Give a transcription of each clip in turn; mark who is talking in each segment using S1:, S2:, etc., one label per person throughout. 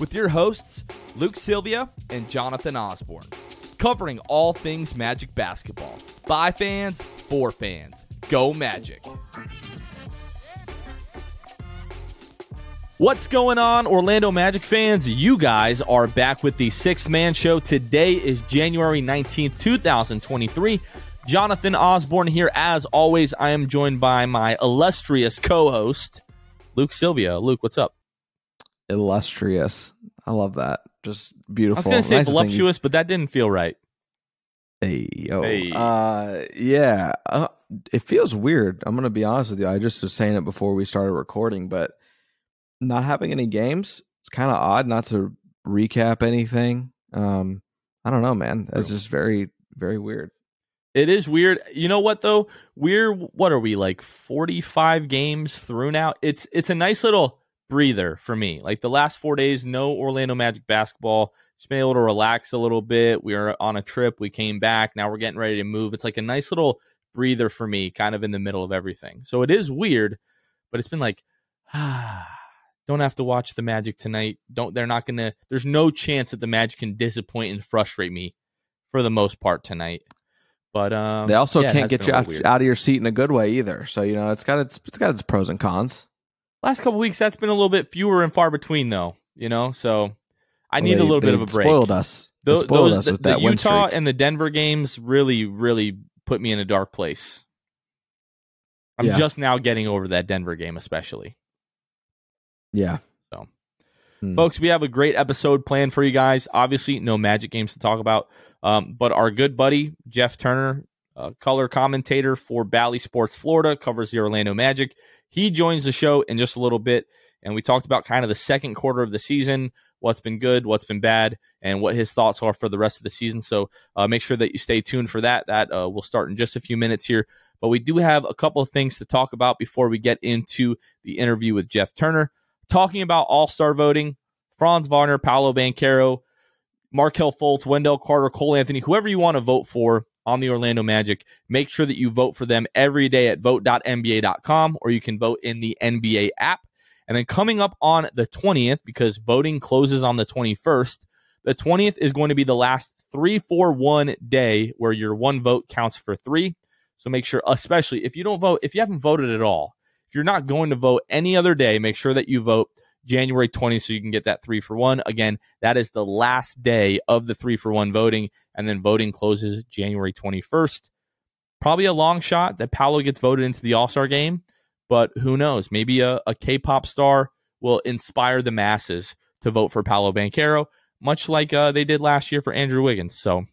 S1: with your hosts, Luke Sylvia and Jonathan Osborne, covering all things Magic basketball. By fans, for fans. Go Magic. What's going on, Orlando Magic fans? You guys are back with the Sixth Man Show. Today is January 19th, 2023. Jonathan Osborne here. As always, I am joined by my illustrious co host, Luke Sylvia. Luke, what's up?
S2: Illustrious. I love that. Just beautiful.
S1: I was going to say
S2: Nice
S1: voluptuous, but that didn't feel right.
S2: Hey, yo.
S1: Hey.
S2: Uh, yeah. Uh, it feels weird. I'm going to be honest with you. I just was saying it before we started recording, but not having any games, it's kind of odd not to recap anything. Um, I don't know, man. It's just very, very weird.
S1: It is weird. You know what though? We're what are we like 45 games through now? It's it's a nice little breather for me. Like the last 4 days no Orlando Magic basketball. Just been able to relax a little bit. We were on a trip, we came back, now we're getting ready to move. It's like a nice little breather for me kind of in the middle of everything. So it is weird, but it's been like ah don't have to watch the Magic tonight. Don't they're not going to there's no chance that the Magic can disappoint and frustrate me for the most part tonight. But um,
S2: they also
S1: yeah,
S2: can't get you out, out of your seat in a good way either. So you know, it's got its it's got its pros and cons.
S1: Last couple weeks, that's been a little bit fewer and far between, though. You know, so I need
S2: They-
S1: a little bit of a break.
S2: Spoiled us. They
S1: Those,
S2: spoiled
S1: those-
S2: us with
S1: the
S2: that win
S1: Utah and the Denver games really, really put me in a dark place. I'm
S2: Yeah.
S1: just now getting over that Denver game, especially.
S2: Yeah.
S1: So.
S2: Hmm.
S1: Folks, we have a great episode planned for you guys. Obviously, no Magic games to talk about, um, but our good buddy Jeff Turner, uh, color commentator for Bally Sports Florida, covers the Orlando Magic. He joins the show in just a little bit, and we talked about kind of the second quarter of the season, what's been good, what's been bad, and what his thoughts are for the rest of the season. So uh, make sure that you stay tuned for that. That uh, will start in just a few minutes here. But we do have a couple of things to talk about before we get into the interview with Jeff Turner talking about All Star voting, Franz Wagner, Paolo Banchero, Markelle Fultz, Wendell Carter, Cole Anthony, whoever you want to vote for on the Orlando Magic, make sure that you vote for them every day at vote.nba.com or you can vote in the NBA app. And then coming up on the 20th, because voting closes on the 21st, the 20th is going to be the last 3 4 1 day where your one vote counts for three. So make sure, especially if you don't vote, if you haven't voted at all, if you're not going to vote any other day, make sure that you vote January 20th so you can get that three for one. Again, that is the last day of the three for one voting, and then voting closes January 21st. Probably a long shot that Paolo gets voted into the All Star game, but who knows? Maybe a, a K pop star will inspire the masses to vote for Paolo Banchero, much like uh, they did last year for Andrew Wiggins. So,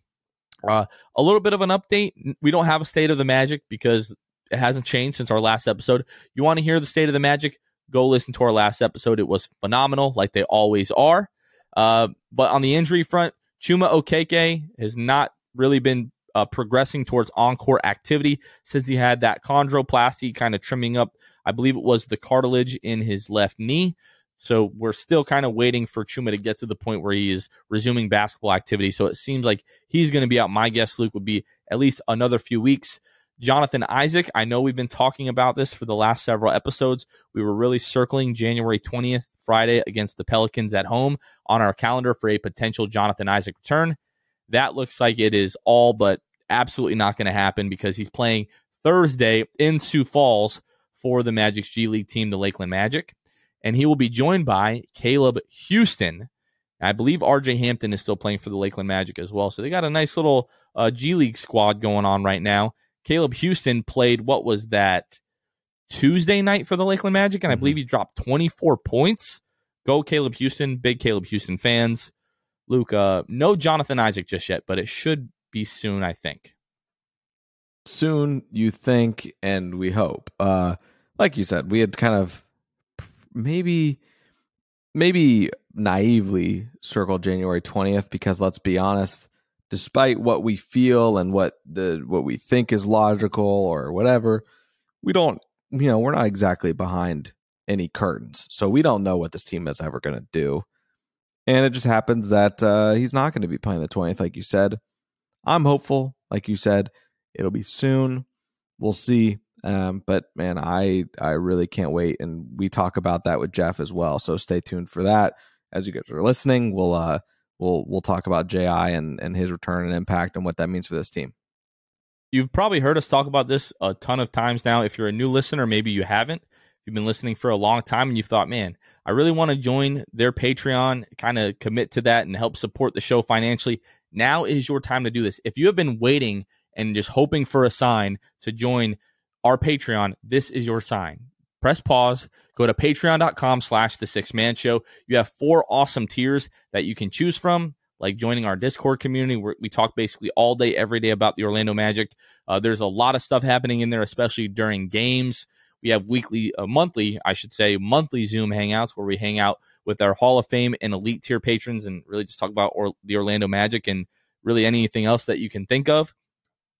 S1: uh, a little bit of an update. We don't have a state of the Magic because it hasn't changed since our last episode. You want to hear the state of the Magic? Go listen to our last episode. It was phenomenal, like they always are. Uh, but on the injury front, Chuma Okeke has not really been uh, progressing towards encore activity since he had that chondroplasty kind of trimming up. I believe it was the cartilage in his left knee. So we're still kind of waiting for Chuma to get to the point where he is resuming basketball activity. So it seems like he's going to be out. My guess, Luke, would be at least another few weeks. Jonathan Isaac, I know we've been talking about this for the last several episodes. We were really circling January 20th, Friday, against the Pelicans at home on our calendar for a potential Jonathan Isaac return. That looks like it is all but absolutely not going to happen because he's playing Thursday in Sioux Falls for the Magic's G League team, the Lakeland Magic. And he will be joined by Caleb Houston. I believe RJ Hampton is still playing for the Lakeland Magic as well. So they got a nice little uh, G League squad going on right now. Caleb Houston played, what was that, Tuesday night for the Lakeland Magic? And I believe mm-hmm. he dropped 24 points. Go Caleb Houston, big Caleb Houston fans. Luke, uh, no Jonathan Isaac just yet, but it should be soon, I think.
S2: Soon, you think, and we hope. Uh, like you said, we had kind of maybe, maybe naively circled January 20th because let's be honest, despite what we feel and what the what we think is logical or whatever, we don't, you know, we're not exactly behind any curtains. So we don't know what this team is ever going to do. And it just happens that uh, he's not going to be playing the 20th, like you said. I'm hopeful, like you said, it'll be soon. We'll see. Um, but man, I I really can't wait, and we talk about that with Jeff as well. So stay tuned for that. As you guys are listening, we'll uh we'll we'll talk about Ji and and his return and impact and what that means for this team.
S1: You've probably heard us talk about this a ton of times now. If you're a new listener, maybe you haven't. If you've been listening for a long time and you've thought, man, I really want to join their Patreon, kind of commit to that and help support the show financially. Now is your time to do this. If you have been waiting and just hoping for a sign to join our Patreon, this is your sign. Press pause, go to patreon.com slash the six man show. You have four awesome tiers that you can choose from, like joining our Discord community where we talk basically all day, every day about the Orlando Magic. Uh, there's a lot of stuff happening in there, especially during games. We have weekly, uh, monthly, I should say, monthly Zoom hangouts where we hang out with our Hall of Fame and elite tier patrons and really just talk about or, the Orlando Magic and really anything else that you can think of.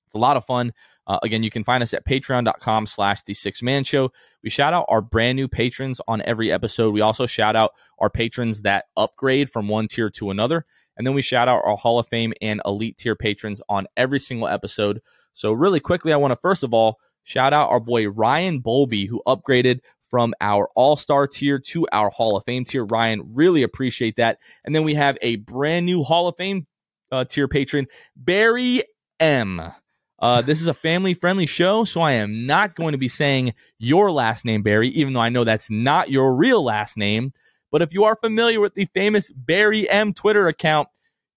S1: It's a lot of fun. Uh, again, you can find us at patreon.com slash the six man show. We shout out our brand new patrons on every episode. We also shout out our patrons that upgrade from one tier to another. And then we shout out our Hall of Fame and elite tier patrons on every single episode. So, really quickly, I want to first of all shout out our boy Ryan Bolby, who upgraded from our All Star tier to our Hall of Fame tier. Ryan, really appreciate that. And then we have a brand new Hall of Fame uh, tier patron, Barry M. Uh, this is a family friendly show, so I am not going to be saying your last name, Barry, even though I know that's not your real last name. But if you are familiar with the famous Barry M Twitter account,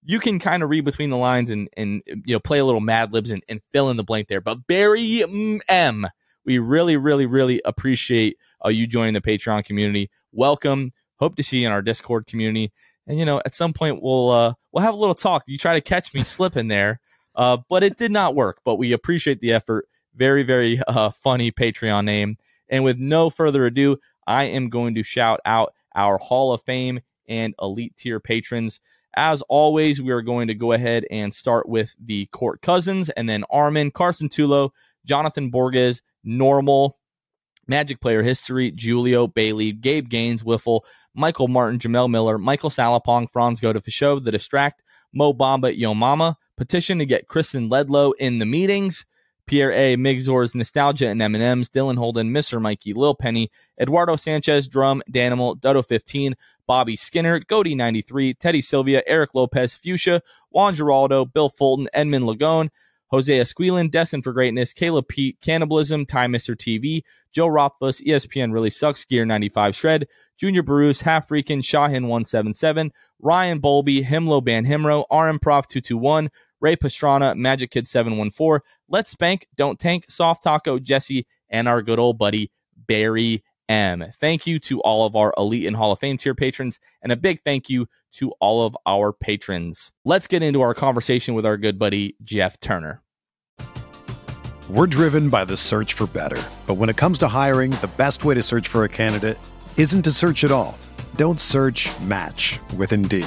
S1: you can kind of read between the lines and, and you know play a little Mad Libs and, and fill in the blank there. But Barry M, we really, really, really appreciate uh, you joining the Patreon community. Welcome. Hope to see you in our Discord community. And you know, at some point we'll uh, we'll have a little talk. You try to catch me slipping there. Uh, but it did not work. But we appreciate the effort. Very, very uh, funny Patreon name. And with no further ado, I am going to shout out our Hall of Fame and Elite Tier patrons. As always, we are going to go ahead and start with the Court Cousins and then Armin, Carson Tulo, Jonathan Borges, Normal, Magic Player History, Julio, Bailey, Gabe Gaines, Wiffle, Michael Martin, Jamel Miller, Michael Salapong, Franz Goda Show, The Distract, Mo Bamba, Yo Mama, Petition to get Kristen Ledlow in the meetings. Pierre A. Migzor's Nostalgia and M&M's, Dylan Holden, Mr. Mikey, Lil Penny, Eduardo Sanchez, Drum, Danimal, Dodo 15, Bobby Skinner, Goody 93, Teddy Sylvia, Eric Lopez, Fuchsia, Juan Geraldo, Bill Fulton, Edmund Lagone, Jose Squealan, Destined for Greatness, Caleb Pete, Cannibalism, Time Mr. TV, Joe Rothfuss, ESPN Really Sucks, Gear 95 Shred, Junior Bruce, Half Freakin, Shahin 177, Ryan Bolby, Himlo Ban Himro, RM Prof 221, Ray Pastrana, Magic Kid 714, Let's Spank, Don't Tank, Soft Taco, Jesse, and our good old buddy Barry M. Thank you to all of our Elite and Hall of Fame tier patrons, and a big thank you to all of our patrons. Let's get into our conversation with our good buddy Jeff Turner.
S3: We're driven by the search for better. But when it comes to hiring, the best way to search for a candidate isn't to search at all. Don't search match with Indeed.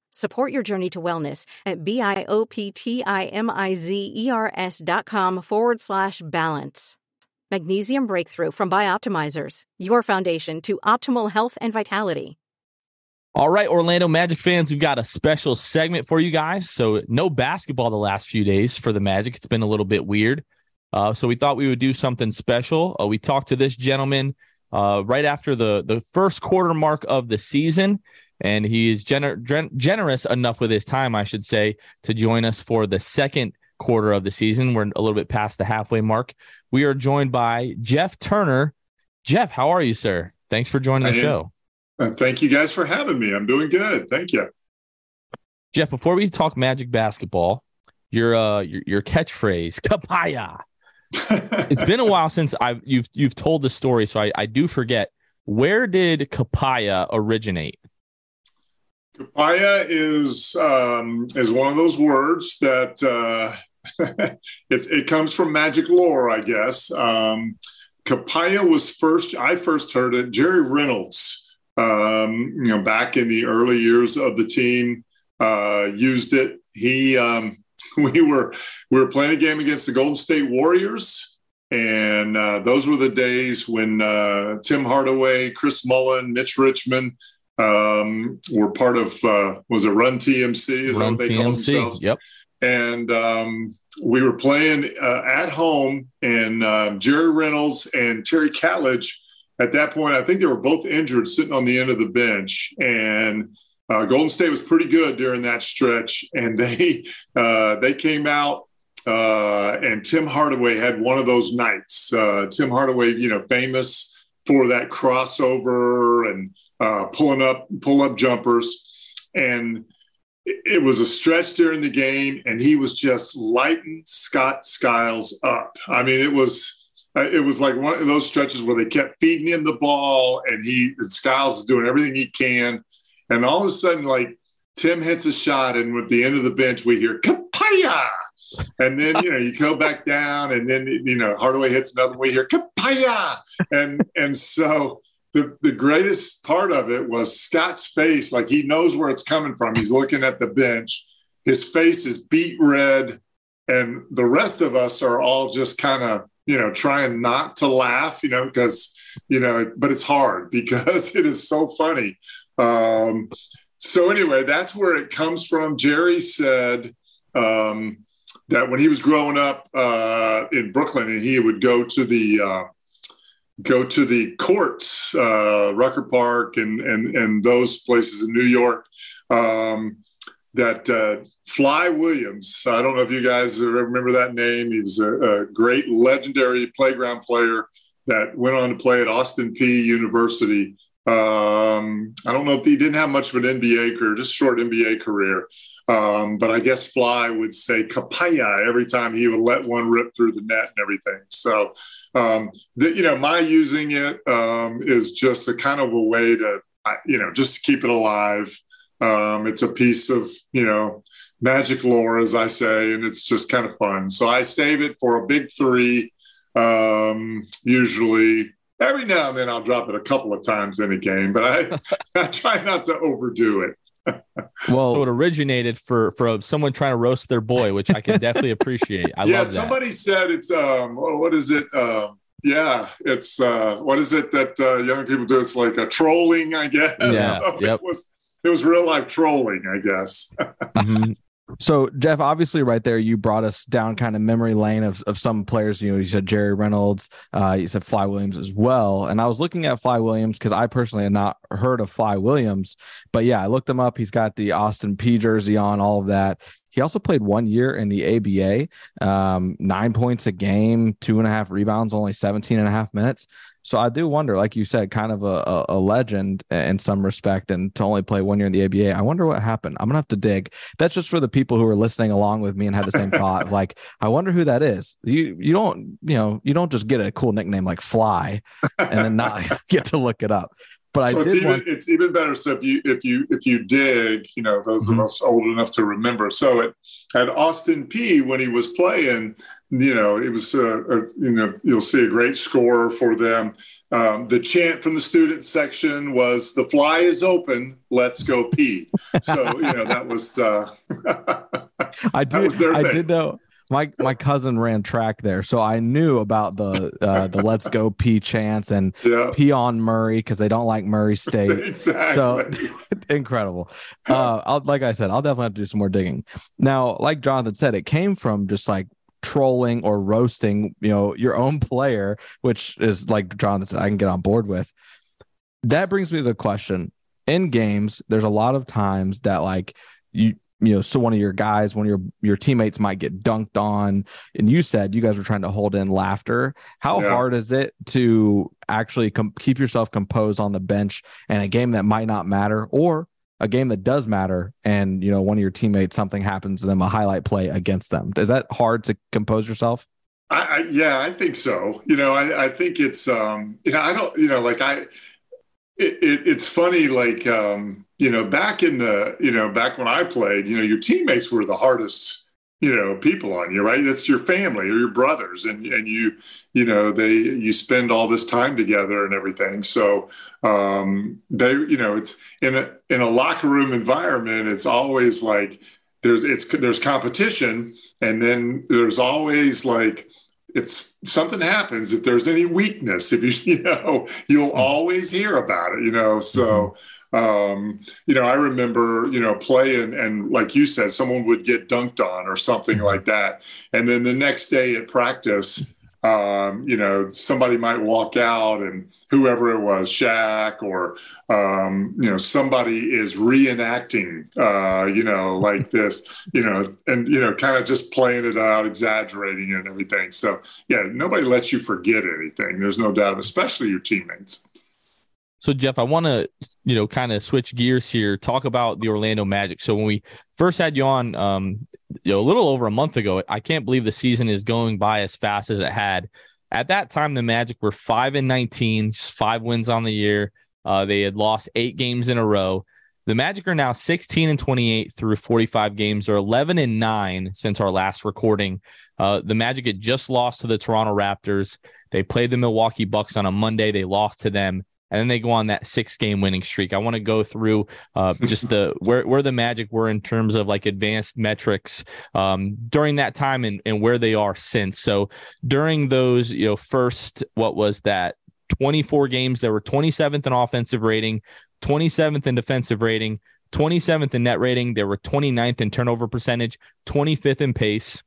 S4: Support your journey to wellness at B-I-O-P-T-I-M-I-Z-E-R-S dot com forward slash balance. Magnesium Breakthrough from Bioptimizers, your foundation to optimal health and vitality.
S1: All right, Orlando Magic fans, we've got a special segment for you guys. So, no basketball the last few days for the Magic. It's been a little bit weird. Uh, so, we thought we would do something special. Uh, we talked to this gentleman uh, right after the, the first quarter mark of the season, and he is gener- gen- generous enough with his time, I should say, to join us for the second quarter of the season. We're a little bit past the halfway mark. We are joined by Jeff Turner. Jeff, how are you, sir? Thanks for joining the show.
S5: Uh, thank you guys for having me. I'm doing good. Thank you.
S1: Jeff, before we talk magic basketball, your uh your, your catchphrase, Capaya. it's been a while since I've you've you've told the story, so I, I do forget. Where did kapaya originate?
S5: Capaya is um, is one of those words that uh, it, it comes from magic lore, I guess. Um, Capaya was first. I first heard it. Jerry Reynolds um, you know, back in the early years of the team, uh, used it. He, um, we were we were playing a game against the Golden State Warriors, and uh, those were the days when uh, Tim Hardaway, Chris Mullin, Mitch Richmond um, were part of uh, was a Run TMC, is Run what they TMC. call themselves.
S1: Yep.
S5: And um, we were playing uh, at home, and um, Jerry Reynolds and Terry Catledge at that point, I think they were both injured sitting on the end of the bench. And uh, Golden State was pretty good during that stretch. And they, uh, they came out uh, and Tim Hardaway had one of those nights. Uh, Tim Hardaway, you know, famous for that crossover and uh, pulling up, pull up jumpers. And it was a stretch during the game, and he was just lighting Scott Skiles up. I mean, it was uh, it was like one of those stretches where they kept feeding him the ball, and he and Skiles is doing everything he can, and all of a sudden, like Tim hits a shot, and with the end of the bench, we hear "Kapaya," and then you know you go back down, and then you know Hardaway hits another. We hear "Kapaya," and and so. The, the greatest part of it was Scott's face, like he knows where it's coming from. He's looking at the bench. His face is beet red, and the rest of us are all just kind of you know, trying not to laugh, you know, because, you know, but it's hard because it is so funny. Um, so anyway, that's where it comes from. Jerry said um, that when he was growing up uh, in Brooklyn, and he would go to the uh, go to the courts, uh, Rucker Park, and and and those places in New York. Um, that uh, Fly Williams. I don't know if you guys remember that name. He was a, a, great, legendary playground player that went on to play at Austin Peay University. Um, I don't know if he didn't have much of an NBA career, just short NBA career. Um, but I guess Fly would say Kapaya every time he would let one rip through the net and everything. So, um, the, you know, my using it um, is just a kind of a way to you know, just to keep it alive. Um, it's a piece of, you know, magic lore, as I say, and it's just kind of fun. So I save it for a big three. Um, usually, every now and then I'll drop it a couple of times in a game, but I, I try not to overdo it.
S1: well, so it originated for for someone trying to roast their boy, which I can definitely appreciate. I
S5: yeah, somebody said it's um, what is it? Um, yeah, it's uh, what is it that uh, young people do? It's like a trolling, I guess.
S1: Yeah, so yep.
S5: it was it was real life trolling, I guess.
S2: mm-hmm. So Jeff, obviously, right there, you brought us down kind of memory lane of, of some players. You know, you said Jerry Reynolds, uh, you said Fly Williams as well, and I was looking at Fly Williams because I personally had not heard of Fly Williams, but yeah, I looked him up. He's got the Austin Peay jersey on, all of that. He also played one year in the ABA, um, nine points a game, two and a half rebounds, only 17 and a half minutes. So I do wonder, like you said, kind of a, a, legend in some respect, and to only play one year in the ABA. I wonder what happened. I'm gonna have to dig. That's just for the people who are listening along with me and had the same thought. Like, I wonder who that is. You you don't you know you don't just get a cool nickname like Fly and then not get to look it up. But
S5: so it's
S2: even
S5: want... it's even better. So if you if you if you dig, you know, those mm-hmm. of us old enough to remember. So at at Austin Peay when he was playing, you know, it was uh, a, you know you'll see a great score for them. Um, the chant from the student section was "The fly is open, let's go pee." So you know that was. Uh,
S2: I did. I thing. did know my my cousin ran track there, so I knew about the uh, the "Let's Go Pee" chants and
S5: yeah.
S2: pee on Murray because they don't like Murray State.
S5: exactly.
S2: So incredible. Uh, I'll, like I said, I'll definitely have to do some more digging. Now, like Jonathan said, it came from just like trolling or roasting, you know, your own player, which is like Jonathan said, I can get on board with. That brings me to the question: in games, there's a lot of times that like you you know, so one of your guys, one of your your teammates might get dunked on, and you said you guys were trying to hold in laughter. How yeah. hard is it to actually com- keep yourself composed on the bench in a game that might not matter, or a game that does matter, and you know one of your teammates something happens to them, a highlight play against them? Is that hard to compose yourself?
S5: I, I yeah, I think so. You know, I, I think it's um, you know, I don't, you know, like I, it, it, it's funny, like um you know, back in the, you know, back when I played, you know, your teammates were the hardest, you know, people on you, right? That's your family or your brothers, and and you, you know, they you spend all this time together and everything. So um, they, you know, it's in a in a locker room environment. It's always like there's it's there's competition, and then there's always like if something happens, if there's any weakness, if you you know, you'll hmm. always hear about it. You know, so. Um, you know, I remember, you know, playing and like you said, someone would get dunked on or something mm-hmm. like that. And then the next day at practice, um, you know, somebody might walk out and whoever it was, Shaq or, um, you know, somebody is reenacting, uh, you know, like this, you know, and, you know, kind of just playing it out, exaggerating it and everything. So, yeah, nobody lets you forget anything. There's no doubt, especially your teammates.
S1: So Jeff, I want to you know kind of switch gears here, talk about the Orlando Magic. So when we first had you on, um, you know, a little over a month ago, I can't believe the season is going by as fast as it had. At that time, the Magic were five and nineteen, just five wins on the year. Uh, they had lost eight games in a row. The Magic are now 16 and 28 through 45 games, or 11 and 9 since our last recording. Uh, the Magic had just lost to the Toronto Raptors. They played the Milwaukee Bucks on a Monday. They lost to them and then they go on that six game winning streak. I want to go through uh, just the where where the Magic were in terms of like advanced metrics um, during that time and, and where they are since. So during those, you know, first what was that 24 games, there were 27th in offensive rating, 27th in defensive rating, 27th in net rating. There were 29th in turnover percentage, 25th in pace.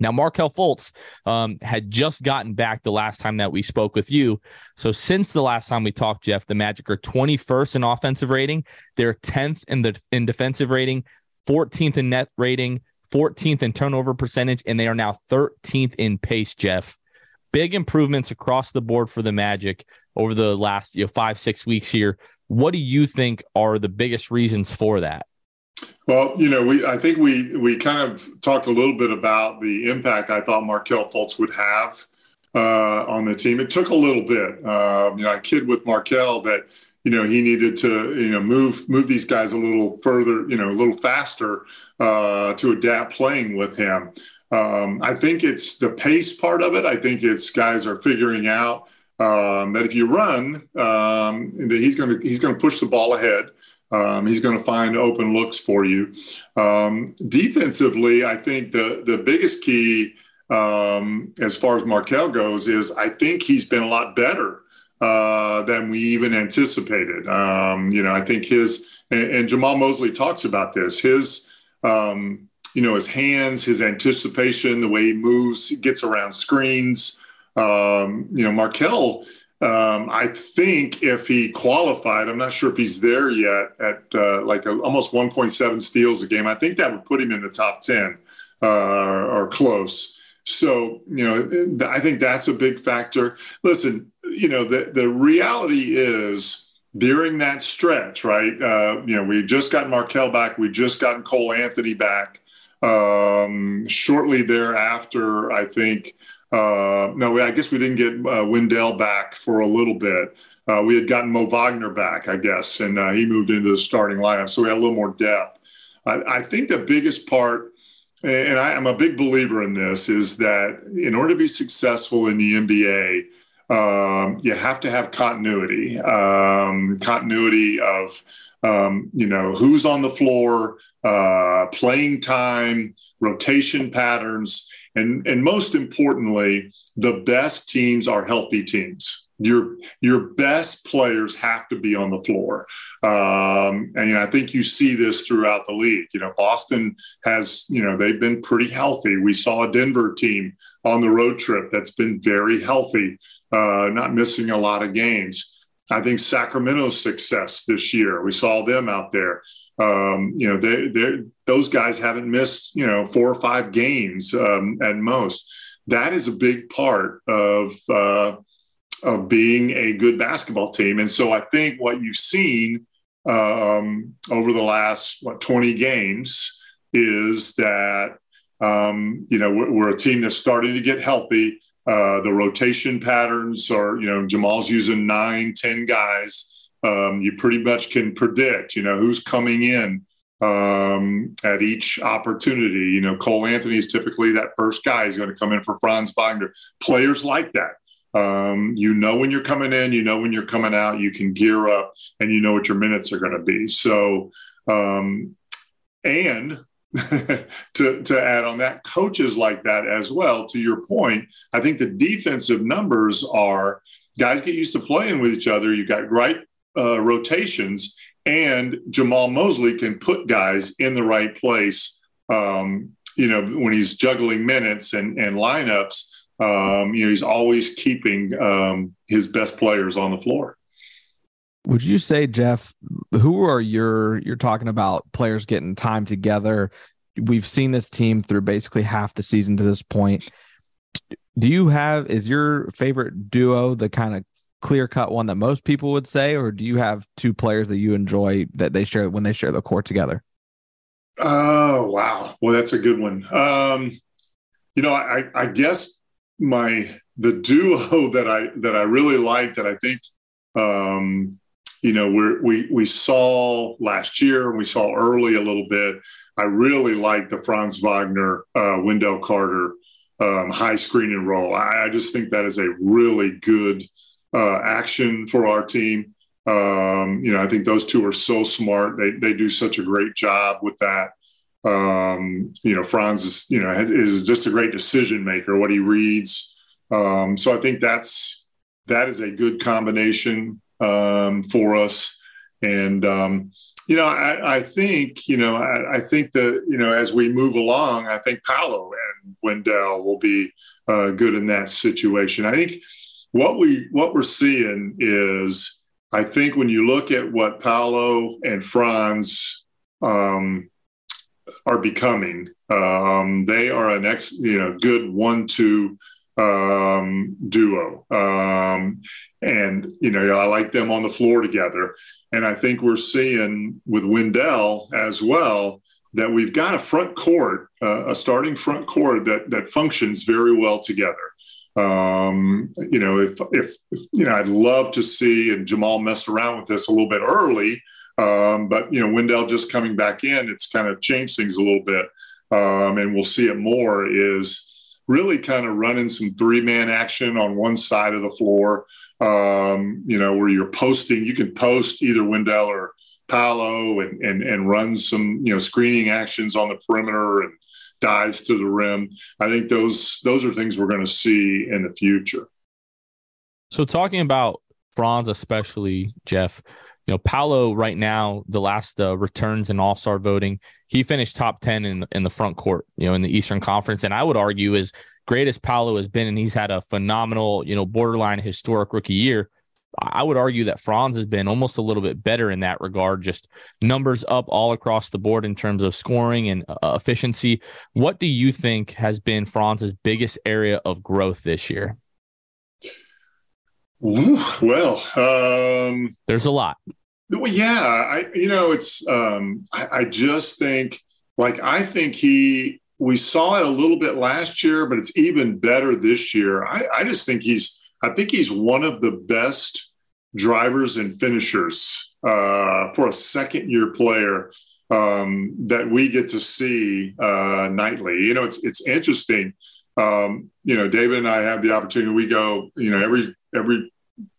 S1: Now, Markelle Fultz um, had just gotten back the last time that we spoke with you. So, since the last time we talked, Jeff, the Magic are 21st in offensive rating. They're 10th in the in defensive rating, 14th in net rating, 14th in turnover percentage, and they are now 13th in pace. Jeff, big improvements across the board for the Magic over the last you know five six weeks here. What do you think are the biggest reasons for that?
S5: Well, you know, we I think we we kind of talked a little bit about the impact I thought Markelle Fultz would have uh, on the team. It took a little bit. Um, you know, I kid with Markelle that you know, he needed to, you know, move move these guys a little further, you know, a little faster uh, to adapt playing with him. Um, I think it's the pace part of it. I think it's guys are figuring out um, that if you run, um, that he's going to he's going to push the ball ahead. Um, he's going to find open looks for you. Um, defensively, I think the the biggest key um, as far as Markelle goes is I think he's been a lot better uh, than we even anticipated. Um, you know, I think his and, and, Jamahl Mosley talks about this. His um, you know his hands, his anticipation, the way he moves, gets around screens. Um, you know, Markelle um, I think if he qualified, I'm not sure if he's there yet at uh, like a, almost 1.7 steals a game. I think that would put him in the top 10 uh, or close. So, you know, I think that's a big factor. Listen, you know, the, the reality is during that stretch, right? Uh, you know, we just got Markelle back, we just gotten Cole Anthony back. Um, shortly thereafter, I think uh, no, I guess we didn't get uh, Wendell back for a little bit. Uh, we had gotten Mo Wagner back, I guess, and uh, he moved into the starting lineup, so we had a little more depth. I, I think the biggest part, and I, am a big believer in this, is that in order to be successful in the NBA, um, you have to have continuity, um, continuity of um, you know who's on the floor, uh, playing time, rotation patterns and, and most importantly, the best teams are healthy teams. Your your best players have to be on the floor, um, and you know, I think you see this throughout the league. You know, Boston has you know they've been pretty healthy. We saw a Denver team on the road trip that's been very healthy, uh, not missing a lot of games. I think Sacramento's success this year, we saw them out there. Um, you know, they, they those guys haven't missed you know four or five games um, at most. That is a big part of uh, of being a good basketball team. And so I think what you've seen um, over the last what 20 games is that um, you know we're, we're, a team that's starting to get healthy. Uh, the rotation patterns are you know Jamahl's using nine, ten guys um, you pretty much can predict, you know, who's coming in um, at each opportunity. You know, Cole Anthony is typically that first guy is going to come in for Franz Wagner. Players like that. Um, you know when you're coming in, you know when you're coming out. You can gear up, and you know what your minutes are going to be. So, um, and to to add on that, coaches like that as well. To your point, I think the defensive numbers are guys get used to playing with each other. You've got right uh, rotations, and Jamahl Mosley can put guys in the right place. Um, you know, when he's juggling minutes and, and lineups, um, you know, he's always keeping um, his best players on the floor.
S2: Would you say, Jeff, who are your you're talking about players getting time together? We've seen this team through basically half the season to this point. Do you have is your favorite duo the kind of clear cut one that most people would say, or do you have two players that you enjoy that they share when they share the court together?
S5: Oh wow, well that's a good one. Um, you know, I, I guess my the duo that I that I really like that I think um, you know we we we saw last year and we saw early a little bit. I really like the Franz Wagner, uh, Wendell Carter um, high screen and roll. I, I, just think that is a really good uh, action for our team. Um, you know, I think those two are so smart. They they do such a great job with that. Um, you know, Franz is you know is just a great decision maker. What he reads. Um, so I think that's that is a good combination um, for us. And um, you know, I, I, think you know, I, I, think that you know, as we move along, I think Paolo and Wendell will be uh, good in that situation. I think what we what we're seeing is I think when you look at what Paolo and Franz um, are becoming, um, they are an ex, you know, good one-two um, duo, um, and you know, I like them on the floor together. And I think we're seeing with Wendell as well that we've got a front court, uh, a starting front court that that functions very well together. Um, you know, if, if, if, you know, I'd love to see, and Jamahl messed around with this a little bit early, um, but, you know, Wendell just coming back in, it's kind of changed things a little bit. Um, and we'll see it more is really kind of running some three man action on one side of the floor, um, you know, where you're posting, you can post either Wendell or Paolo and, and, and run some, you know, screening actions on the perimeter and, dives to the rim. I think those those are things we're going to see in the future.
S1: So talking about Franz, especially Jeff, you know, Paolo right now, the last uh, returns in All Star voting, he finished top ten in in the front court, you know, in the Eastern Conference, and I would argue as great as Paolo has been, and he's had a phenomenal, you know, borderline historic rookie year. I would argue that Franz has been almost a little bit better in that regard, just numbers up all across the board in terms of scoring and uh, efficiency. What do you think has been Franz's biggest area of growth this year?
S5: Well, um,
S1: there's a lot.
S5: Well, yeah, I you know it's um, I, I just think like I think he we saw it a little bit last year, but it's even better this year. I, I just think he's I think he's one of the best drivers and finishers uh, for a second year player um, that we get to see uh, nightly. You know, it's it's interesting. Um, you know, David and I have the opportunity. We go, you know, every every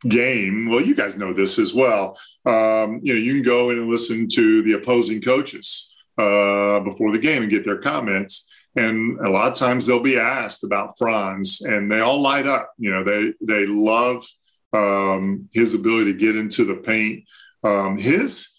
S5: game. Well, you guys know this as well. Um, you know, you can go in and listen to the opposing coaches uh, before the game and get their comments. And a lot of times they'll be asked about Franz, and they all light up. You know, they they love um, his ability to get into the paint. Um, his,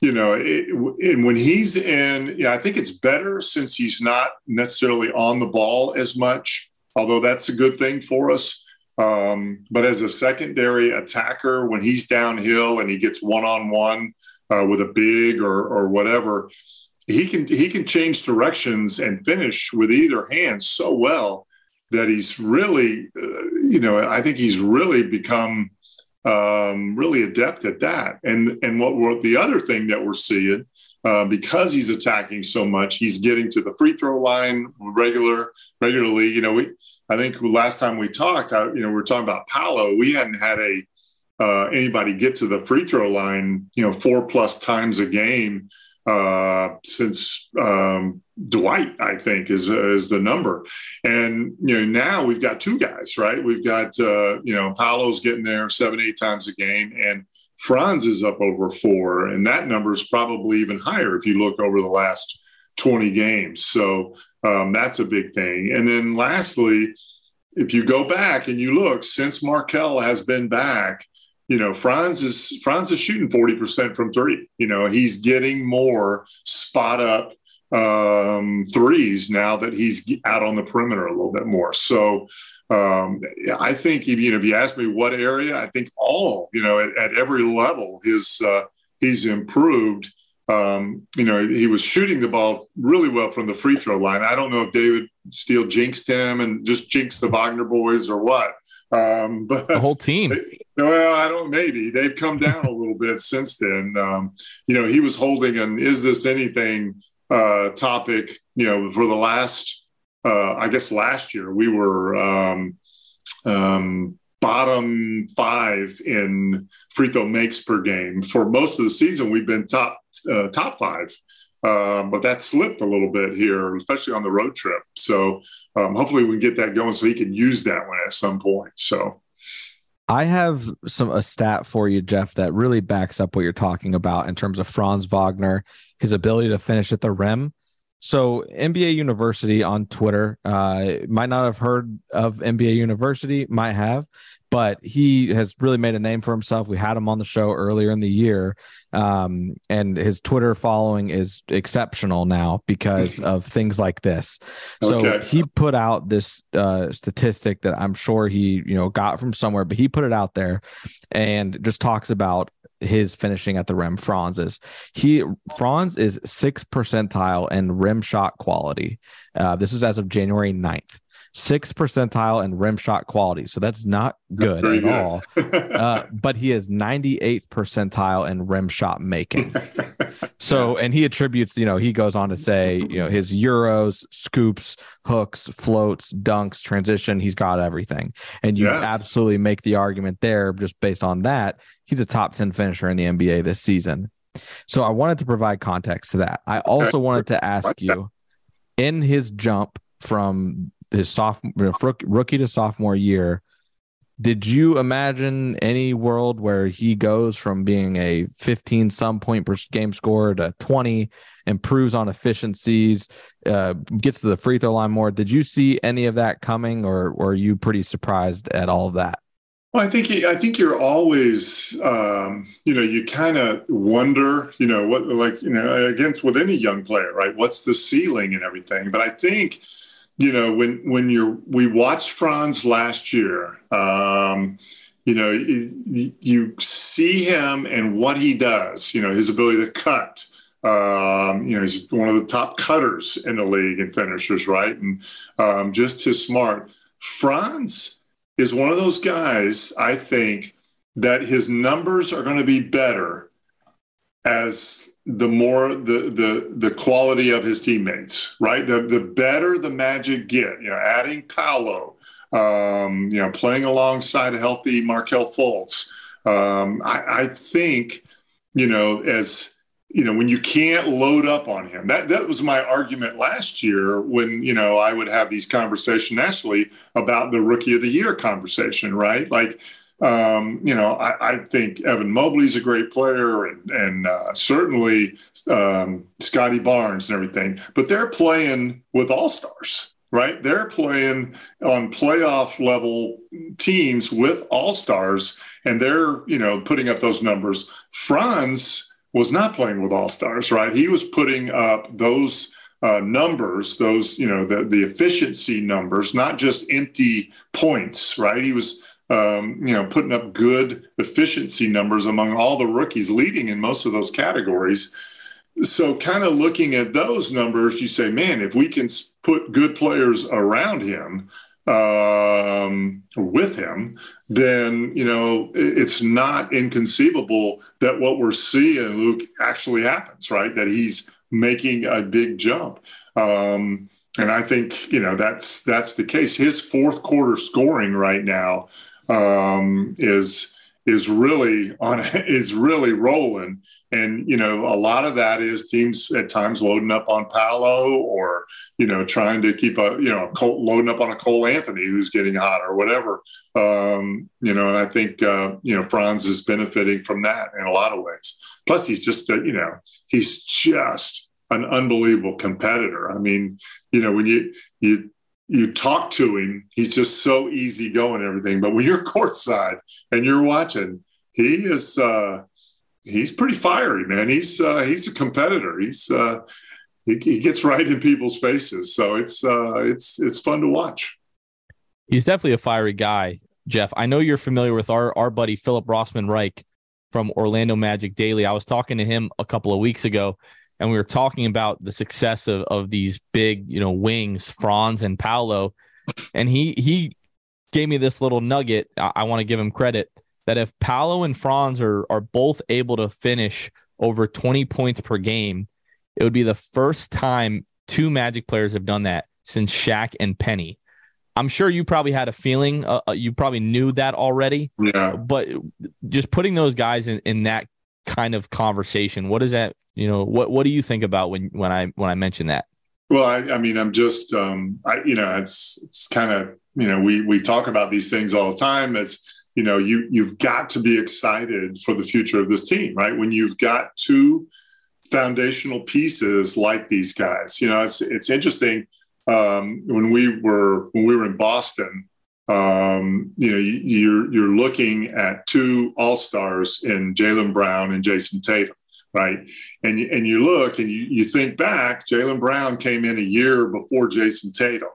S5: you know, it, and when he's in, yeah, I think it's better since he's not necessarily on the ball as much. Although that's a good thing for us. Um, but as a secondary attacker, when he's downhill and he gets one on one with a big or or whatever, he can he can change directions and finish with either hand so well that he's really uh, you know I think he's really become um, really adept at that. And and what we're, the other thing that we're seeing uh, because he's attacking so much he's getting to the free throw line regular regularly. You know we I think last time we talked I, you know we are talking about Paolo. We hadn't had a uh, anybody get to the free throw line you know four plus times a game uh, since um, Dwight, I think, is is the number. And you know, now we've got two guys, right? We've got uh, you know, Paolo's getting there seven, eight times a game, and Franz is up over four, and that number is probably even higher if you look over the last 20 games. So um, that's a big thing. And then lastly, if you go back and you look, since Markelle has been back, you know, Franz is Franz is shooting 40% from three. You know, he's getting more spot up um, threes now that he's out on the perimeter a little bit more. So um, I think if you know if you ask me what area, I think all, you know, at, at every level, his uh, he's improved. Um, you know, he was shooting the ball really well from the free throw line. I don't know if David Steele jinxed him and just jinxed the Wagner boys or what. Um, but
S1: the whole team.
S5: Well, I don't. Maybe they've come down a little bit since then. Um, you know, he was holding an "Is this anything?" uh, topic. You know, for the last, uh, I guess last year we were um, um, bottom five in free throw makes per game. For most of the season, we've been top uh, top five. Um, but that slipped a little bit here, especially on the road trip. So um, hopefully we can get that going so he can use that one at some point. So
S2: I have some a stat for you, Jeff, that really backs up what you're talking about in terms of Franz Wagner, his ability to finish at the rim. So NBA University on Twitter uh, might not have heard of NBA University, might have, but he has really made a name for himself. We had him on the show earlier in the year, um, and his Twitter following is exceptional now because of things like this. So okay. he put out this uh, statistic that I'm sure he you know got from somewhere, but he put it out there and just talks about his finishing at the rim. Franz is he Franz is six percentile in rim shot quality. Uh, this is as of January 9th sixth percentile in rim shot quality. So that's not good at good. all. uh, but he is 98th percentile in rim shot making. So, and he attributes, you know, he goes on to say, you know, his euros, scoops, hooks, floats, dunks, transition, he's got everything. And you
S5: Yeah.
S2: absolutely make the argument there just based on that. He's a top 10 finisher in the NBA this season. So I wanted to provide context to that. I also wanted to ask you in his jump from his sophomore rookie to sophomore year, did you imagine any world where he goes from being a 15 some point per game scorer to 20 improves on efficiencies uh, gets to the free throw line more did you see any of that coming or, or are you pretty surprised at all of that
S5: Well, I think I think you're always, um, you know, you kind of wonder, you know, what like you know, against with any young player, right? What's the ceiling and everything? But I think, you know, when when you're we watched Franz last year, um, you know, you, you see him and what he does. You know, his ability to cut. Um, you know, he's one of the top cutters in the league and finishers, right? And um, just his smart. Franz is one of those guys, I think, that his numbers are going to be better as the more the the the quality of his teammates, right? The the better the Magic get, you know, adding Paolo, um, you know, playing alongside a healthy Markelle Fultz. Um, I, I think, you know, as you know, when you can't load up on him, that that was my argument last year when you know I would have these conversations nationally about the rookie of the year conversation, right? Like, um, you know, I, I think Evan Mobley's a great player, and and uh, certainly um, Scottie Barnes and everything, but they're playing with all stars, right? They're playing on playoff level teams with all stars, and they're you know putting up those numbers. Franz was not playing with all stars, right? He was putting up those uh, numbers, those you know the the efficiency numbers, not just empty points, right? He was um, you know putting up good efficiency numbers among all the rookies, leading in most of those categories. So, kind of looking at those numbers, you say, man, if we can put good players around him, um, with him, then you know it's not inconceivable that what we're seeing, Luke, actually happens. Right? That he's making a big jump. Um, and I think you know that's that's the case. His fourth quarter scoring right now um, is is really on is really rolling. And you know, a lot of that is teams at times loading up on Paolo, or you know, trying to keep a you know loading up on a Cole Anthony who's getting hot or whatever. Um, you know, and I think uh, you know Franz is benefiting from that in a lot of ways. Plus, he's just a, you know he's just an unbelievable competitor. I mean, you know, when you you you talk to him, he's just so easygoing and everything. But when you're courtside and you're watching, he is. Uh, he's pretty fiery, man. He's uh, he's a competitor. He's uh, he, he, gets right in people's faces, so it's uh, it's it's fun to watch.
S1: He's definitely a fiery guy, Jeff. I know you're familiar with our our buddy Philip Rossman Reich from Orlando Magic Daily. I was talking to him a couple of weeks ago, and we were talking about the success of of these big, you know, wings, Franz and Paolo, and he he gave me this little nugget. I, I want to give him credit that if Paolo and Franz are are both able to finish over 20 points per game, it would be the first time two Magic players have done that since Shaq and Penny. I'm sure you probably had a feeling, uh, you probably knew that already.
S5: Yeah.
S1: But just putting those guys in, in that kind of conversation, what is that? You know, what what do you think about when when I when I mention that?
S5: Well, I, I mean, I'm just, um, I, you know, it's it's kind of, you know, we we talk about these things all the time. It's you know you you've got to be excited for the future of this team right when you've got two foundational pieces like these guys you know it's it's interesting um, when we were when we were in boston um, you know you're you're looking at two all-stars in Jaylen Brown and Jayson Tatum right and you, and you look and you, you think back Jaylen Brown came in a year before Jayson Tatum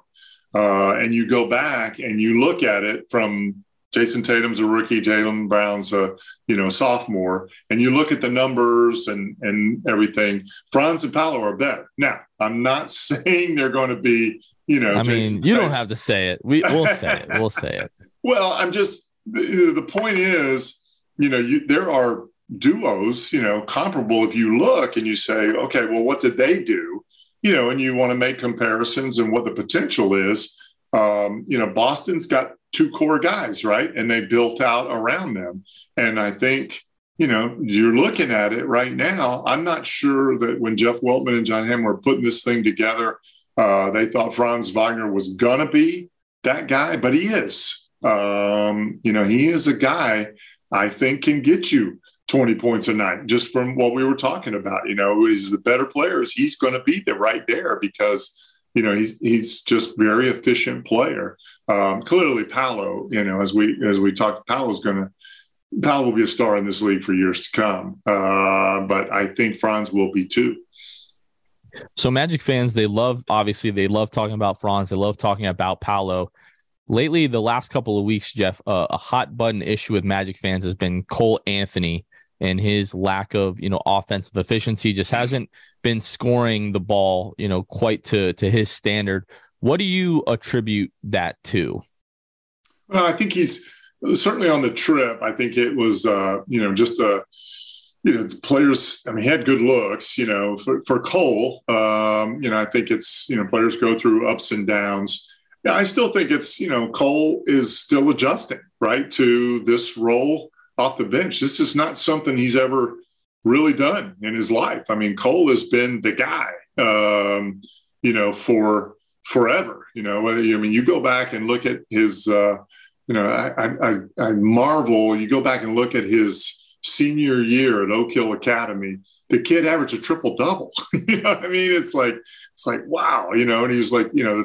S5: uh, and you go back and you look at it from Jayson Tatum's a rookie, Jaylen Brown's a you know sophomore, and you look at the numbers and and everything. Franz and Paolo are better. Now, I'm not saying they're going to be you know.
S1: I
S5: Jayson
S1: mean, you
S5: Tatum.
S1: don't have to say it. We we'll say it. We'll say it.
S5: Well, I'm just the, the point is, you know, you there are duos, you know, comparable. If you look and you say, okay, well, what did they do? You know, and you want to make comparisons and what the potential is. Um, you know, Boston's got two core guys, right? And they built out around them. And I think, you know, you're looking at it right now. I'm not sure that when Jeff Weltman and John Hamm were putting this thing together, uh, they thought Franz Wagner was going to be that guy, but he is. Um, you know, he is a guy I think can get you 20 points a night just from what we were talking about. You know, he's the better players. He's going to be there right there because you know he's he's just very efficient player. Um, clearly, Paolo, you know, as we as we talked, Paolo's going to Paolo will be a star in this league for years to come. Uh, but I think Franz will be too.
S1: So Magic fans, they love obviously they love talking about Franz. They love talking about Paolo. Lately, the last couple of weeks, Jeff, uh, a hot button issue with Magic fans has been Cole Anthony and his lack of you know offensive efficiency. Just hasn't been scoring the ball you know quite to to his standard. What do you attribute that to?
S5: Well, I think he's certainly on the trip. I think it was uh, you know just a you know, the players, I mean, he had good looks, you know, for, for Cole, um, you know, I think it's, you know, players go through ups and downs. Yeah, I still think it's, you know, Cole is still adjusting, right, to this role off the bench. This is not something he's ever really done in his life. I mean, Cole has been the guy, um, you know, for forever. You know, whether I mean, you go back and look at his, uh, you know, I, I, I marvel. You go back and look at his senior year at Oak Hill Academy, the kid averaged a triple double. you know, I mean, it's like it's like wow, you know, and he was like, you know,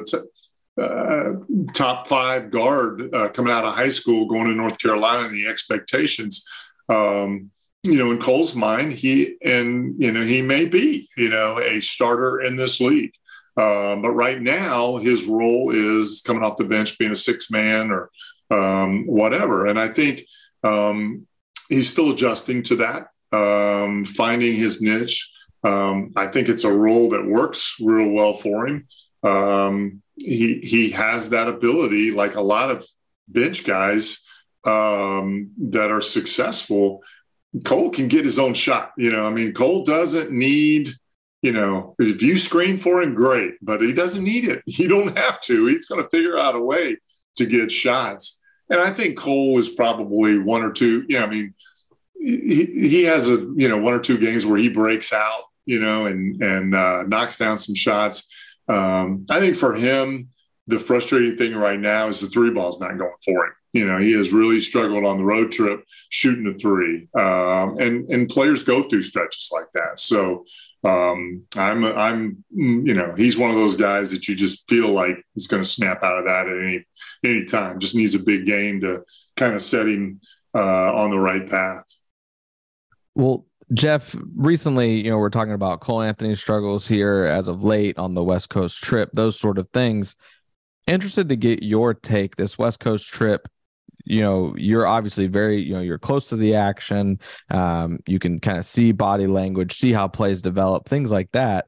S5: uh, top five guard uh, coming out of high school, going to North Carolina, and the expectations. Um, you know, in Cole's mind, he and you know he may be you know a starter in this league. Uh, but right now, his role is coming off the bench, being a six man or um, whatever. And I think um, he's still adjusting to that, um, finding his niche. Um, I think it's a role that works real well for him. Um, he he has that ability, like a lot of bench guys um, that are successful. Cole can get his own shot. You know, I mean, Cole doesn't need. You know, if you screen for him, great, but he doesn't need it. You don't have to. He's going to figure out a way to get shots. And I think Cole is probably one or two. You know, I mean, he, he has a you know one or two games where he breaks out, you know, and and uh, knocks down some shots. Um, I think for him, the frustrating thing right now is the three ball's not going for him. You know, he has really struggled on the road trip shooting a three, um, and and players go through stretches like that. So um, I'm I'm you know he's one of those guys that you just feel like he's going to snap out of that at any any time. Just needs a big game to kind of set him uh, on the right path.
S2: Well, Jeff, recently, you know, we're talking about Cole Anthony's struggles here as of late on the West Coast trip, those sort of things. Interested to get your take. This West Coast trip, you know, you're obviously very, you know, you're close to the action. Um, you can kind of see body language, see how plays develop, things like that.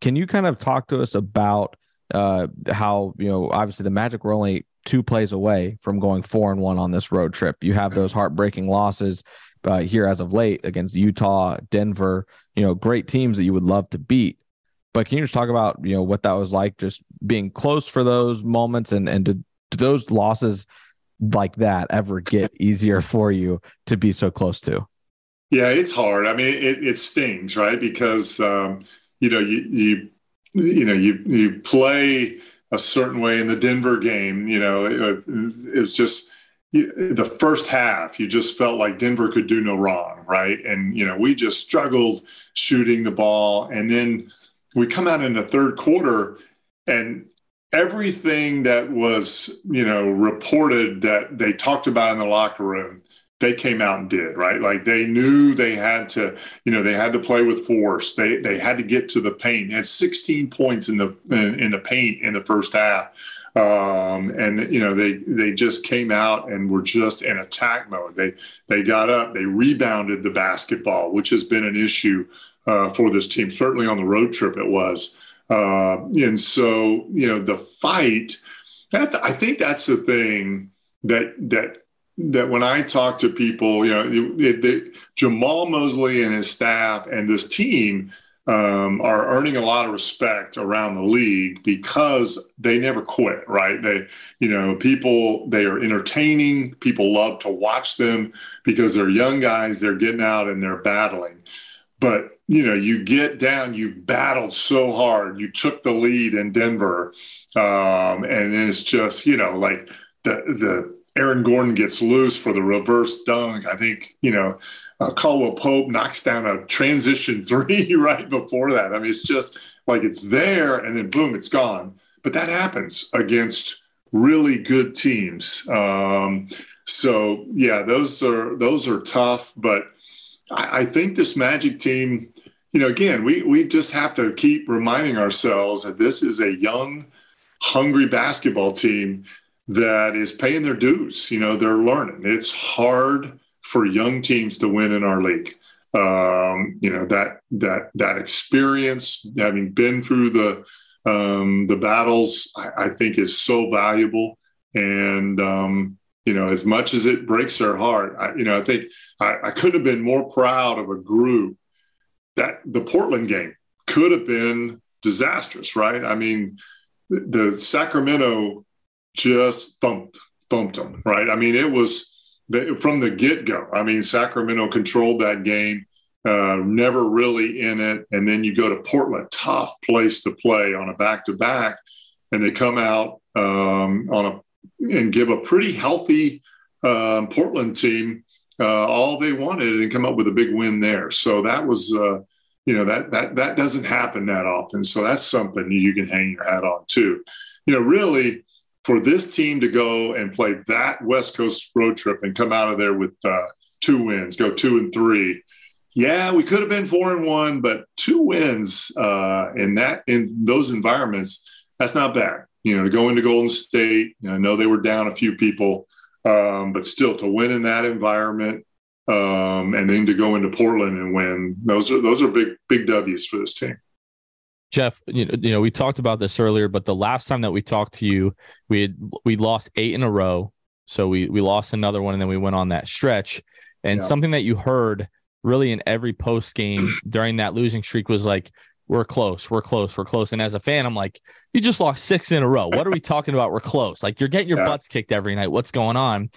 S2: Can you kind of talk to us about uh, how, you know, obviously the Magic were only two plays away from going four and one on this road trip. You have those heartbreaking losses uh, here as of late against Utah, Denver, you know, great teams that you would love to beat. But can you just talk about, you know, what that was like just being close for those moments and, and did, did those losses like that ever get easier for you to be so close to?
S5: Yeah, it's hard. I mean, it, it stings, right? Because, um, you know, you, you, you know, you, you play a certain way in the Denver game, you know, it, it was just, the first half, you just felt like Denver could do no wrong, right? And you know, we just struggled shooting the ball, and then we come out in the third quarter, and everything that was you know reported that they talked about in the locker room, they came out and did right. Like they knew they had to, you know, they had to play with force. They they had to get to the paint. They had 16 points in the in, in the paint in the first half um, and you know they they just came out and were just in attack mode. They they got up, they rebounded the basketball, which has been an issue uh, for this team. Certainly on the road trip, it was. Uh, and so you know the fight. That, I think that's the thing that that that when I talk to people, you know, they, they, Jamahl Mosley and his staff and this team um, are earning a lot of respect around the league because they never quit, right? They, you know, people, they are entertaining. People love to watch them because they're young guys, they're getting out and they're battling. But, you know, you get down, you've battled so hard. You took the lead in Denver. Um, and then it's just, you know, like the, the, Aaron Gordon gets loose for the reverse dunk. I think, you know, uh, Caldwell Pope knocks down a transition three right before that. I mean, it's just like it's there and then boom, it's gone. But that happens against really good teams. Um, so yeah, those are those are tough. But I, I think this Magic team, you know, again, we we just have to keep reminding ourselves that this is a young, hungry basketball team that is paying their dues. You know, they're learning. It's hard for young teams to win in our league. Um, you know that that that experience, having been through the um, the battles, I, I, think is so valuable. And um, you know, as much as it breaks their heart, I, you know, I think I, I could have been more proud of a group that the Portland game could have been disastrous, right? I mean, the Sacramento just thumped thumped them, right? I mean, it was from the get go. I mean, Sacramento controlled that game, uh, never really in it. And then you go to Portland, tough place to play on a back to back. And they come out um, on a and give a pretty healthy um, Portland team uh, all they wanted and come up with a big win there. So that was, uh, you know, that that that doesn't happen that often. So that's something you can hang your hat on too. You know, really, for this team to go and play that West Coast road trip and come out of there with uh, two wins, go two and three. Yeah, we could have been four and one, but two wins uh, in that in those environments, that's not bad. You know, to go into Golden State, I know they were down a few people, um, but still to win in that environment, um, and then to go into Portland and win, those are those are big big W's for this team.
S1: Jeff, you know, you know, we talked about this earlier, but the last time that we talked to you, we had we lost eight in a row. So we we lost another one and then we went on that stretch. And yeah. something that you heard really in every post game during that losing streak was like, we're close, we're close, we're close. And as a fan, I'm like, you just lost six in a row. What are we talking about? We're close. Like you're getting your yeah. butts kicked every night. What's going on?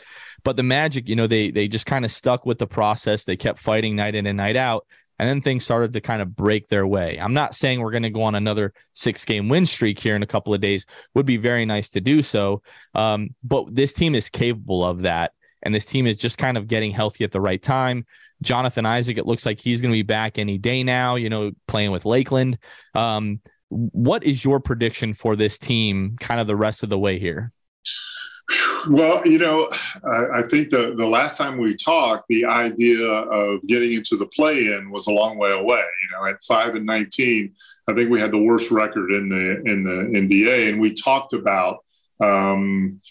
S1: But the Magic, you know, they they just kind of stuck with the process. They kept fighting night in and night out and then things started to kind of break their way. I'm not saying we're going to go on another six game win streak here in a couple of days. Would be very nice to do so. Um, but this team is capable of that. And this team is just kind of getting healthy at the right time. Jonathan Isaac, it looks like he's going to be back any day now, you know, playing with Lakeland. Um, what is your prediction for this team kind of the rest of the way here?
S5: Well, you know, I, I, think the, the last time we talked, the idea of getting into the play in was a long way away. You know, at five and 19, I think we had the worst record in the in the NBA. And we talked about um,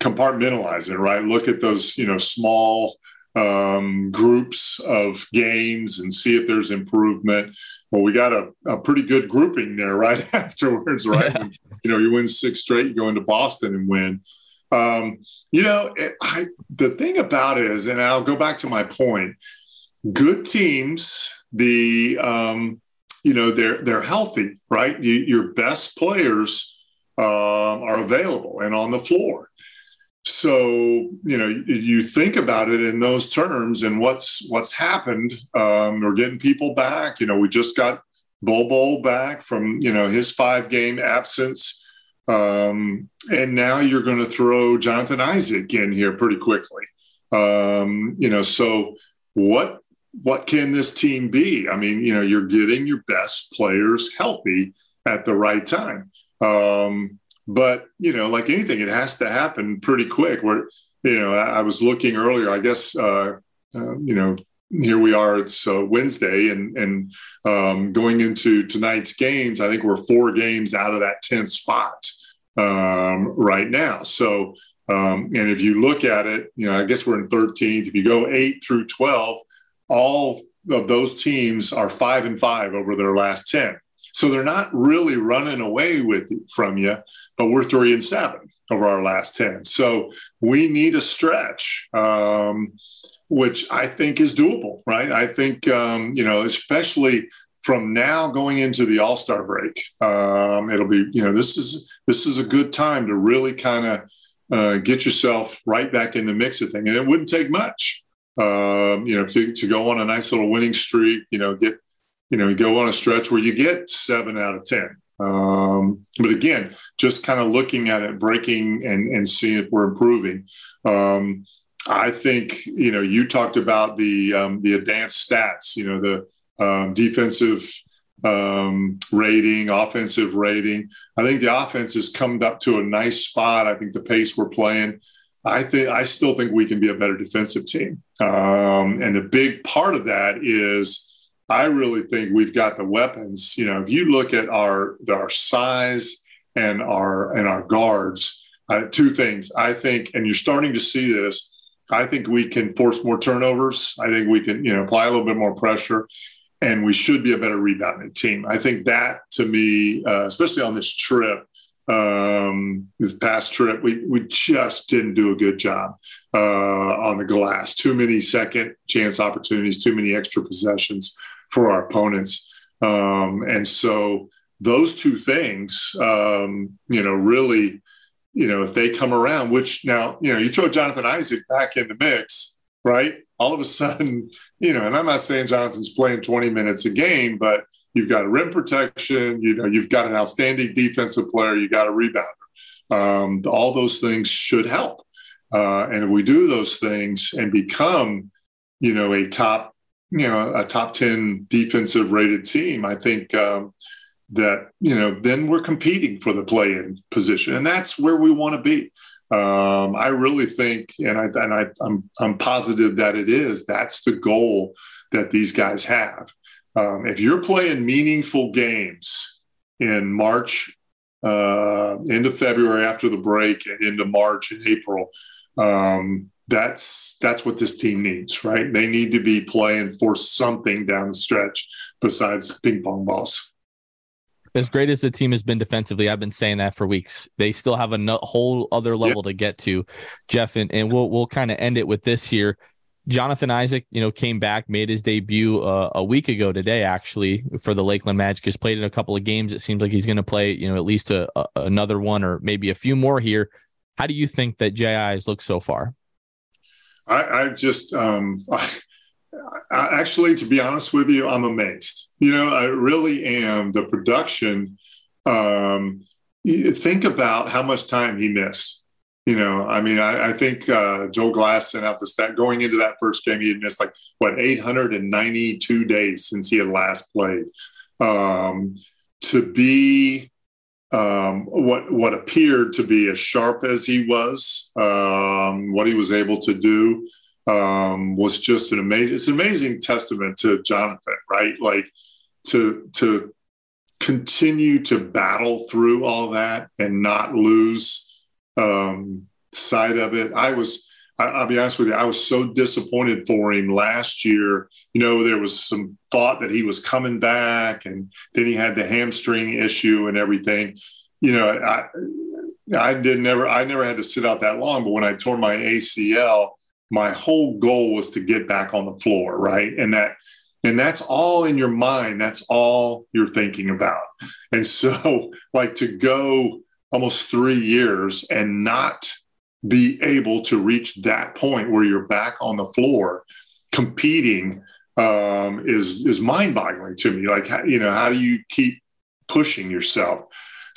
S5: compartmentalizing, right? Look at those, you know, small um, groups of games and see if there's improvement. Well, we got a, a pretty good grouping there right afterwards, right? Yeah. you know, you win six straight, you go into Boston and win. Um, you know, I, the thing about it is, and I'll go back to my point. Good teams, the um, you know, they're they're healthy, right? You, your best players um, are available and on the floor. So you know, you think about it in those terms, and what's what's happened. Um, we're getting people back. You know, we just got Bol back from you know his five game absence. Um, and now you're going to throw Jonathan Isaac in here pretty quickly. Um, you know, so what what can this team be? I mean, you know, you're getting your best players healthy at the right time. Um, but you know, like anything, it has to happen pretty quick. Where you know, I, I was looking earlier. I guess uh, uh, you know here we are. It's uh, Wednesday, and and um, going into tonight's games, I think we're four games out of that tenth spot um, right now. So, um, and if you look at it, you know, I guess we're in 13th. If you go eight through 12, all of those teams are five and five over their last 10. So they're not really running away with it from you. but we're three and seven over our last 10. So we need a stretch, um, which I think is doable, right? I think, um, you know, especially from now going into the All Star break, um, it'll be, you know, this is this is a good time to really kind of uh, get yourself right back in the mix of things, and it wouldn't take much, um, you know, to, to go on a nice little winning streak, you know, get, you know, go on a stretch where you get seven out of ten. Um, but again, just kind of looking at it, breaking and, and seeing if we're improving. Um, I think you know you talked about the um, the advanced stats. You know the um, defensive um, rating, offensive rating. I think the offense has come up to a nice spot. I think the pace we're playing. I think I still think we can be a better defensive team, um, and a big part of that is I really think we've got the weapons. You know, if you look at our our size and our and our guards, uh, two things I think, and you're starting to see this. I think we can force more turnovers. I think we can, you know, apply a little bit more pressure, and we should be a better rebounding team. I think that, to me, uh, especially on this trip, um, this past trip, we we just didn't do a good job uh, on the glass. Too many second chance opportunities, too many extra possessions for our opponents. Um, and so those two things, um, you know, really, you know, if they come around, which now, you know, you throw Jonathan Isaac back in the mix, right? All of a sudden, you know, and I'm not saying Jonathan's playing 20 minutes a game, but you've got a rim protection, you know, you've got an outstanding defensive player, you got a rebounder. Um, all those things should help. Uh, and if we do those things and become, you know, a top you know a top 10 defensive rated team i think um, that you know then we're competing for the play in position and that's where we want to be um, i really think and i and I, I'm, I'm positive that it is that's the goal that these guys have um, if you're playing meaningful games in march uh, into february after the break and into march and april um, that's that's what this team needs, right? They need to be playing for something down the stretch besides ping pong balls.
S1: As great as the team has been defensively, I've been saying that for weeks. They still have a whole other level to get to, Jeff, and, and we'll we'll kind of end it with this here. Jonathan Isaac, you know, came back, made his debut uh, a week ago today, actually, for the Lakeland Magic. Has played in a couple of games. It seems like he's going to play, you know, at least a, a, another one or maybe a few more here. How do you think that JI has looked so far?
S5: I, I just, um, I, actually, to be honest with you, I'm amazed. You know, I really am. The production. Um, think about how much time he missed. You know, I mean, I, I think uh, Joel Glass sent out the stat going into that first game. He had missed like what 892 days since he had last played. Um, to be um, what what appeared to be as sharp as he was, um, what he was able to do um, was just an amazing. It's an amazing testament to Jonathan, right? Like to to continue to battle through all that and not lose um, sight of it. I was. I, will be honest with you. I was so disappointed for him last year. You know, there was some thought that he was coming back, and then he had the hamstring issue and everything. You know, I I did never I never had to sit out that long. But when I tore my ACL, my whole goal was to get back on the floor, right? And that and that's all in your mind. That's all you're thinking about. And so, like to go almost three years and not be able to reach that point where you're back on the floor competing um, is is mind-boggling to me. Like, you know, how do you keep pushing yourself?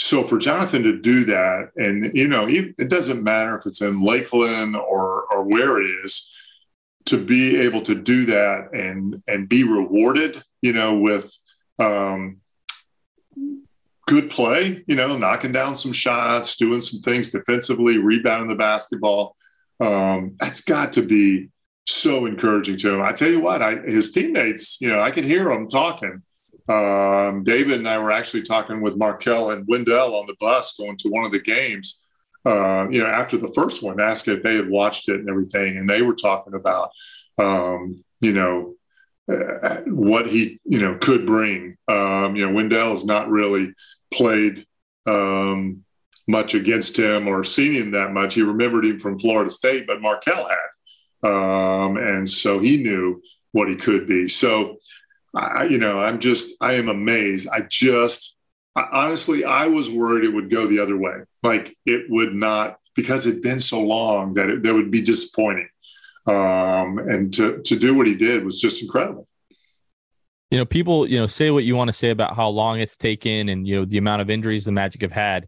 S5: So for Jonathan to do that, and you know, it doesn't matter if it's in Lakeland or or where it is, to be able to do that and and be rewarded, you know, with um, good play, you know, knocking down some shots, doing some things defensively, rebounding the basketball. Um, that's got to be so encouraging to him. I tell you what, I, his teammates, you know, I could hear them talking. Um, David and I were actually talking with Markelle and Wendell on the bus going to one of the games. Uh, you know, after the first one, asked if they had watched it and everything, and they were talking about, um, you know, uh, what he you know could bring. Um, you know, Wendell has not really played, um, much against him or seen him that much. He remembered him from Florida State, but Markelle had, um, and so he knew what he could be. So, I, you know, I'm just I am amazed. I just I, honestly I was worried it would go the other way, like it would not because it'd been so long that it, that would be disappointing. Um, and to to do what he did was just incredible
S1: you know, people, you know, say what you want to say about how long it's taken and, you know, the amount of injuries the Magic have had.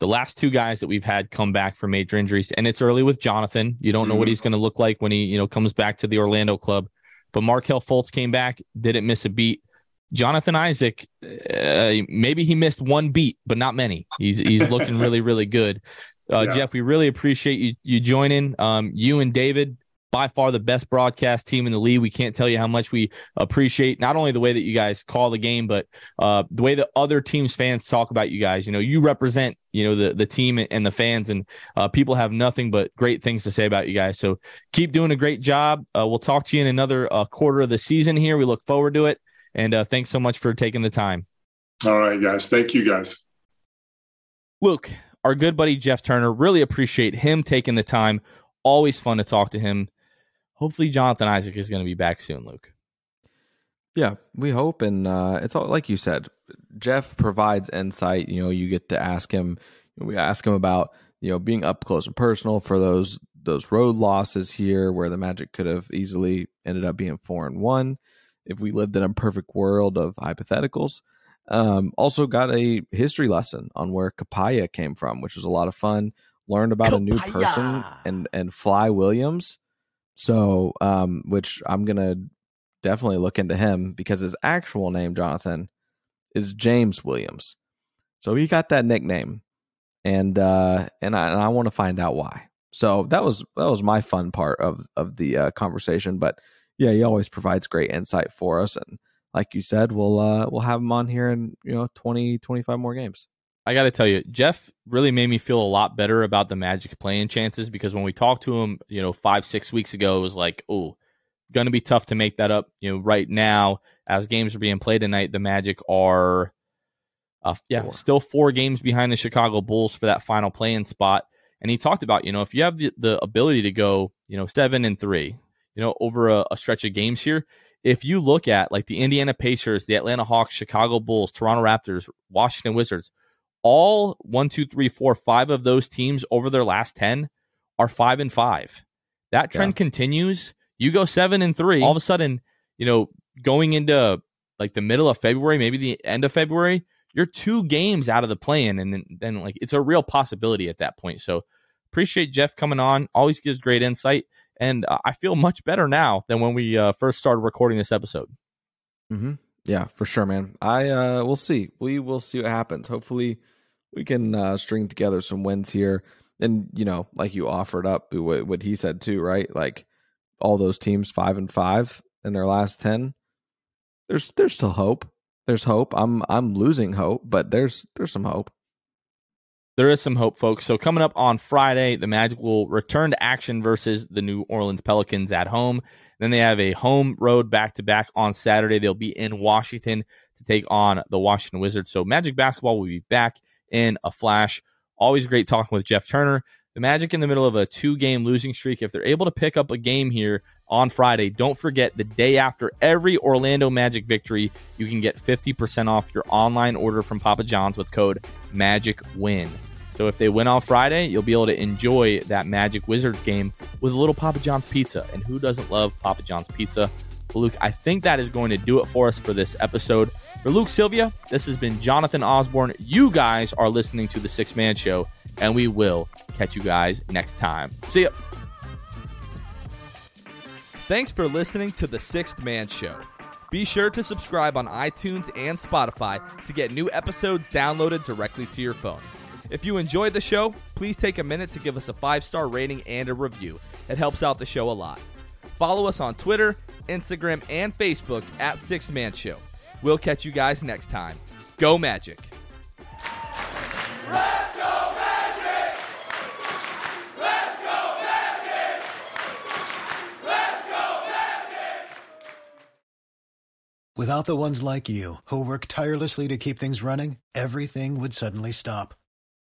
S1: The last two guys that we've had come back from major injuries, and it's early with Jonathan. You don't know mm-hmm. what he's going to look like when he, you know, comes back to the Orlando club. But Markelle Fultz came back, didn't miss a beat. Jonathan Isaac, uh, maybe he missed one beat, but not many. He's he's looking really, really good. Uh, yeah. Jeff, we really appreciate you you joining. Um, you and David, by far the best broadcast team in the league. We can't tell you how much we appreciate not only the way that you guys call the game, but uh, the way that other teams' fans talk about you guys. You know, you represent you know the the team and the fans, and uh, people have nothing but great things to say about you guys. So keep doing a great job. Uh, we'll talk to you in another uh, quarter of the season here. We look forward to it, and uh, thanks so much for taking the time.
S5: All right, guys. Thank you, guys.
S1: Luke, our good buddy Jeff Turner, really appreciate him taking the time. Always fun to talk to him hopefully Jonathan Isaac is going to be back soon, Luke.
S2: Yeah, we hope, and uh, it's all like you said. Jeff provides insight. You know, you get to ask him. We ask him about you know being up close and personal for those those road losses here, where the Magic could have easily ended up being four and one if we lived in a perfect world of hypotheticals. Um, also got a history lesson on where Capaya came from, which was a lot of fun. Learned about Capaya. a new person and and Fly Williams so, um, which I'm gonna definitely look into him because his actual name, Jonathan, is James Williams. So he got that nickname, and uh, and I, and I want to find out why. So that was that was my fun part of of the uh, conversation. But yeah, he always provides great insight for us, and like you said, we'll uh, we'll have him on here in you know 20, 25 more games.
S1: I got to tell you, Jeff really made me feel a lot better about the Magic playing chances because when we talked to him, you know, five, six weeks ago, it was like, oh, going to be tough to make that up. You know, right now, as games are being played tonight, the Magic are, uh, yeah, four. still four games behind the Chicago Bulls for that final playing spot. And he talked about, you know, if you have the, the ability to go, you know, seven and three, you know, over a, a stretch of games here, if you look at like the Indiana Pacers, the Atlanta Hawks, Chicago Bulls, Toronto Raptors, Washington Wizards, all one, two, three, four, five of those teams over their last 10 are five and five. That trend yeah. continues. You go seven and three, all of a sudden, you know, going into like the middle of February, maybe the end of February, you're two games out of the plan. And then, then like it's a real possibility at that point. So appreciate Jeff coming on. Always gives great insight. And uh, I feel much better now than when we uh, first started recording this episode.
S2: Mm-hmm. Yeah, for sure, man. I uh we'll see. We will see what happens. Hopefully we can uh string together some wins here. And you know, like you offered up what, what he said too, right? Like all those teams 5 and 5 in their last 10. There's there's still hope. There's hope. I'm I'm losing hope, but there's there's some hope.
S1: There is some hope, folks. So coming up on Friday, the Magic will return to action versus the New Orleans Pelicans at home. Then they have a home road back to back on Saturday. They'll be in Washington to take on the Washington Wizards. So Magic basketball will be back in a flash. Always great talking with Jeff Turner. The Magic in the middle of a two game losing streak. If they're able to pick up a game here on Friday, don't forget the day after every Orlando Magic victory, you can get 50% off your online order from Papa John's with code MAGICWIN. So if they win on Friday, you'll be able to enjoy that Magic Wizards game with a little Papa John's pizza. And who doesn't love Papa John's pizza? Luke, I think that is going to do it for us for this episode. For Luke Sylvia, this has been Jonathan Osborne. You guys are listening to the Sixth Man Show, and we will catch you guys next time. See ya. Thanks for listening to the Sixth Man Show. Be sure to subscribe on iTunes and Spotify to get new episodes downloaded directly to your phone. If you enjoyed the show, please take a minute to give us a five star rating and a review. It helps out the show a lot. Follow us on Twitter, Instagram, and Facebook at Sixth Man Show. We'll catch you guys next time. Go Magic!
S6: Let's go Magic! Let's go Magic! Let's go Magic!
S7: Without the ones like you, who work tirelessly to keep things running, everything would suddenly stop